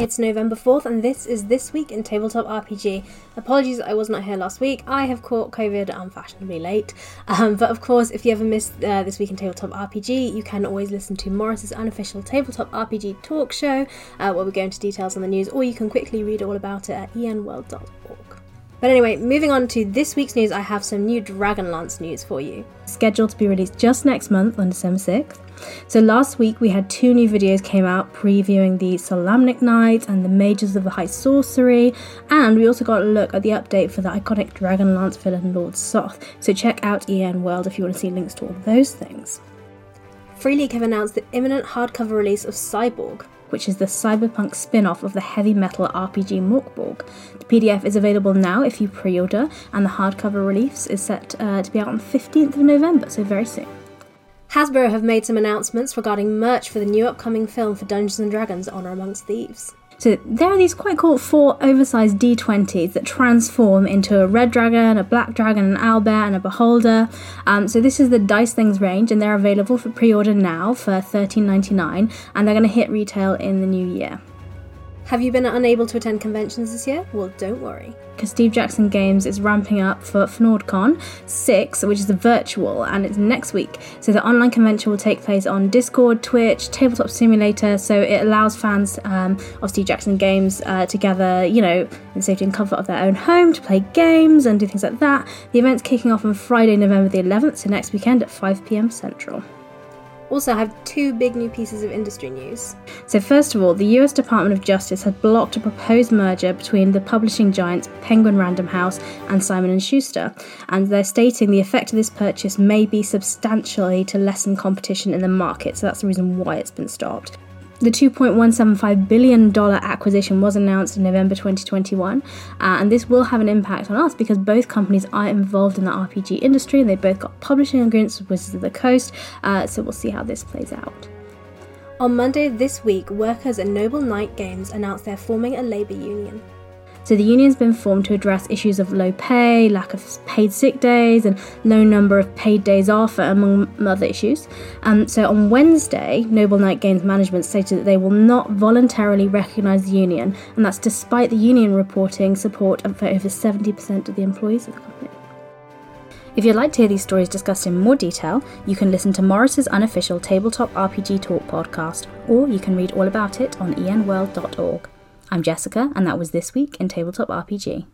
It's November 4th, and this is This Week in Tabletop RPG. Apologies I was not here last week. I have caught COVID unfashionably late. Um, but of course, if you ever missed uh, This Week in Tabletop RPG, you can always listen to Morrus's unofficial Tabletop RPG talk show, uh, where we go into details on the news, or you can quickly read all about it at enworld.org. But anyway, moving on to this week's news, I have some new Dragonlance news for you. Scheduled to be released just next month on December 6th. So last week we had two new videos came out previewing the Solamnic Knights and the Mages of the High Sorcery, and we also got a look at the update for the iconic Dragonlance villain Lord Soth. So check out EN World if you want to see links to all those things. Free League have announced the imminent hardcover release of Cyborg, which is the cyberpunk spin off of the heavy metal RPG Mörk Borg. The PDF is available now if you pre order, and the hardcover release is set uh, to be out on 15th of November, so very soon. Hasbro have made some announcements regarding merch for the new upcoming film for Dungeons and Dragons Honor Amongst Thieves. So there are these quite cool four oversized D20s that transform into a red dragon, a black dragon, an owlbear, and a beholder. Um, so this is the Dice Things range, and they're available for pre-order now for $13.99, and they're going to hit retail in the new year. Have you been unable to attend conventions this year? Well, don't worry. Because Steve Jackson Games is ramping up for FNORDCon 6, which is a virtual, and it's next week. So the online convention will take place on Discord, Twitch, Tabletop Simulator, so it allows fans um, of Steve Jackson Games uh, to gather, you know, in safety and comfort of their own home to play games and do things like that. The event's kicking off on Friday, November the 11th, so next weekend at 5pm Central. Also, I have two big new pieces of industry news. So, first of all, the US Department of Justice has blocked a proposed merger between the publishing giants Penguin Random House and Simon Schuster, and they're stating the effect of this purchase may be substantially to lessen competition in the market. So that's the reason why it's been stopped. The $2.175 billion acquisition was announced in November 2021, uh, and this will have an impact on us because both companies are involved in the RPG industry and they both got publishing agreements with Wizards of the Coast, uh, so we'll see how this plays out. On Monday this week, workers at Noble Knight Games announced they're forming a labour union. So the union's been formed to address issues of low pay, lack of paid sick days, and low number of paid days off, among other issues. Um, so on Wednesday, Noble Knight Games management stated that they will not voluntarily recognise the union, and that's despite the union reporting support for over 70% of the employees of the company. If you'd like to hear these stories discussed in more detail, you can listen to Morrus's unofficial Tabletop RPG Talk podcast, or you can read all about it on enworld.org. I'm Jessica, and that was This Week in Tabletop RPG.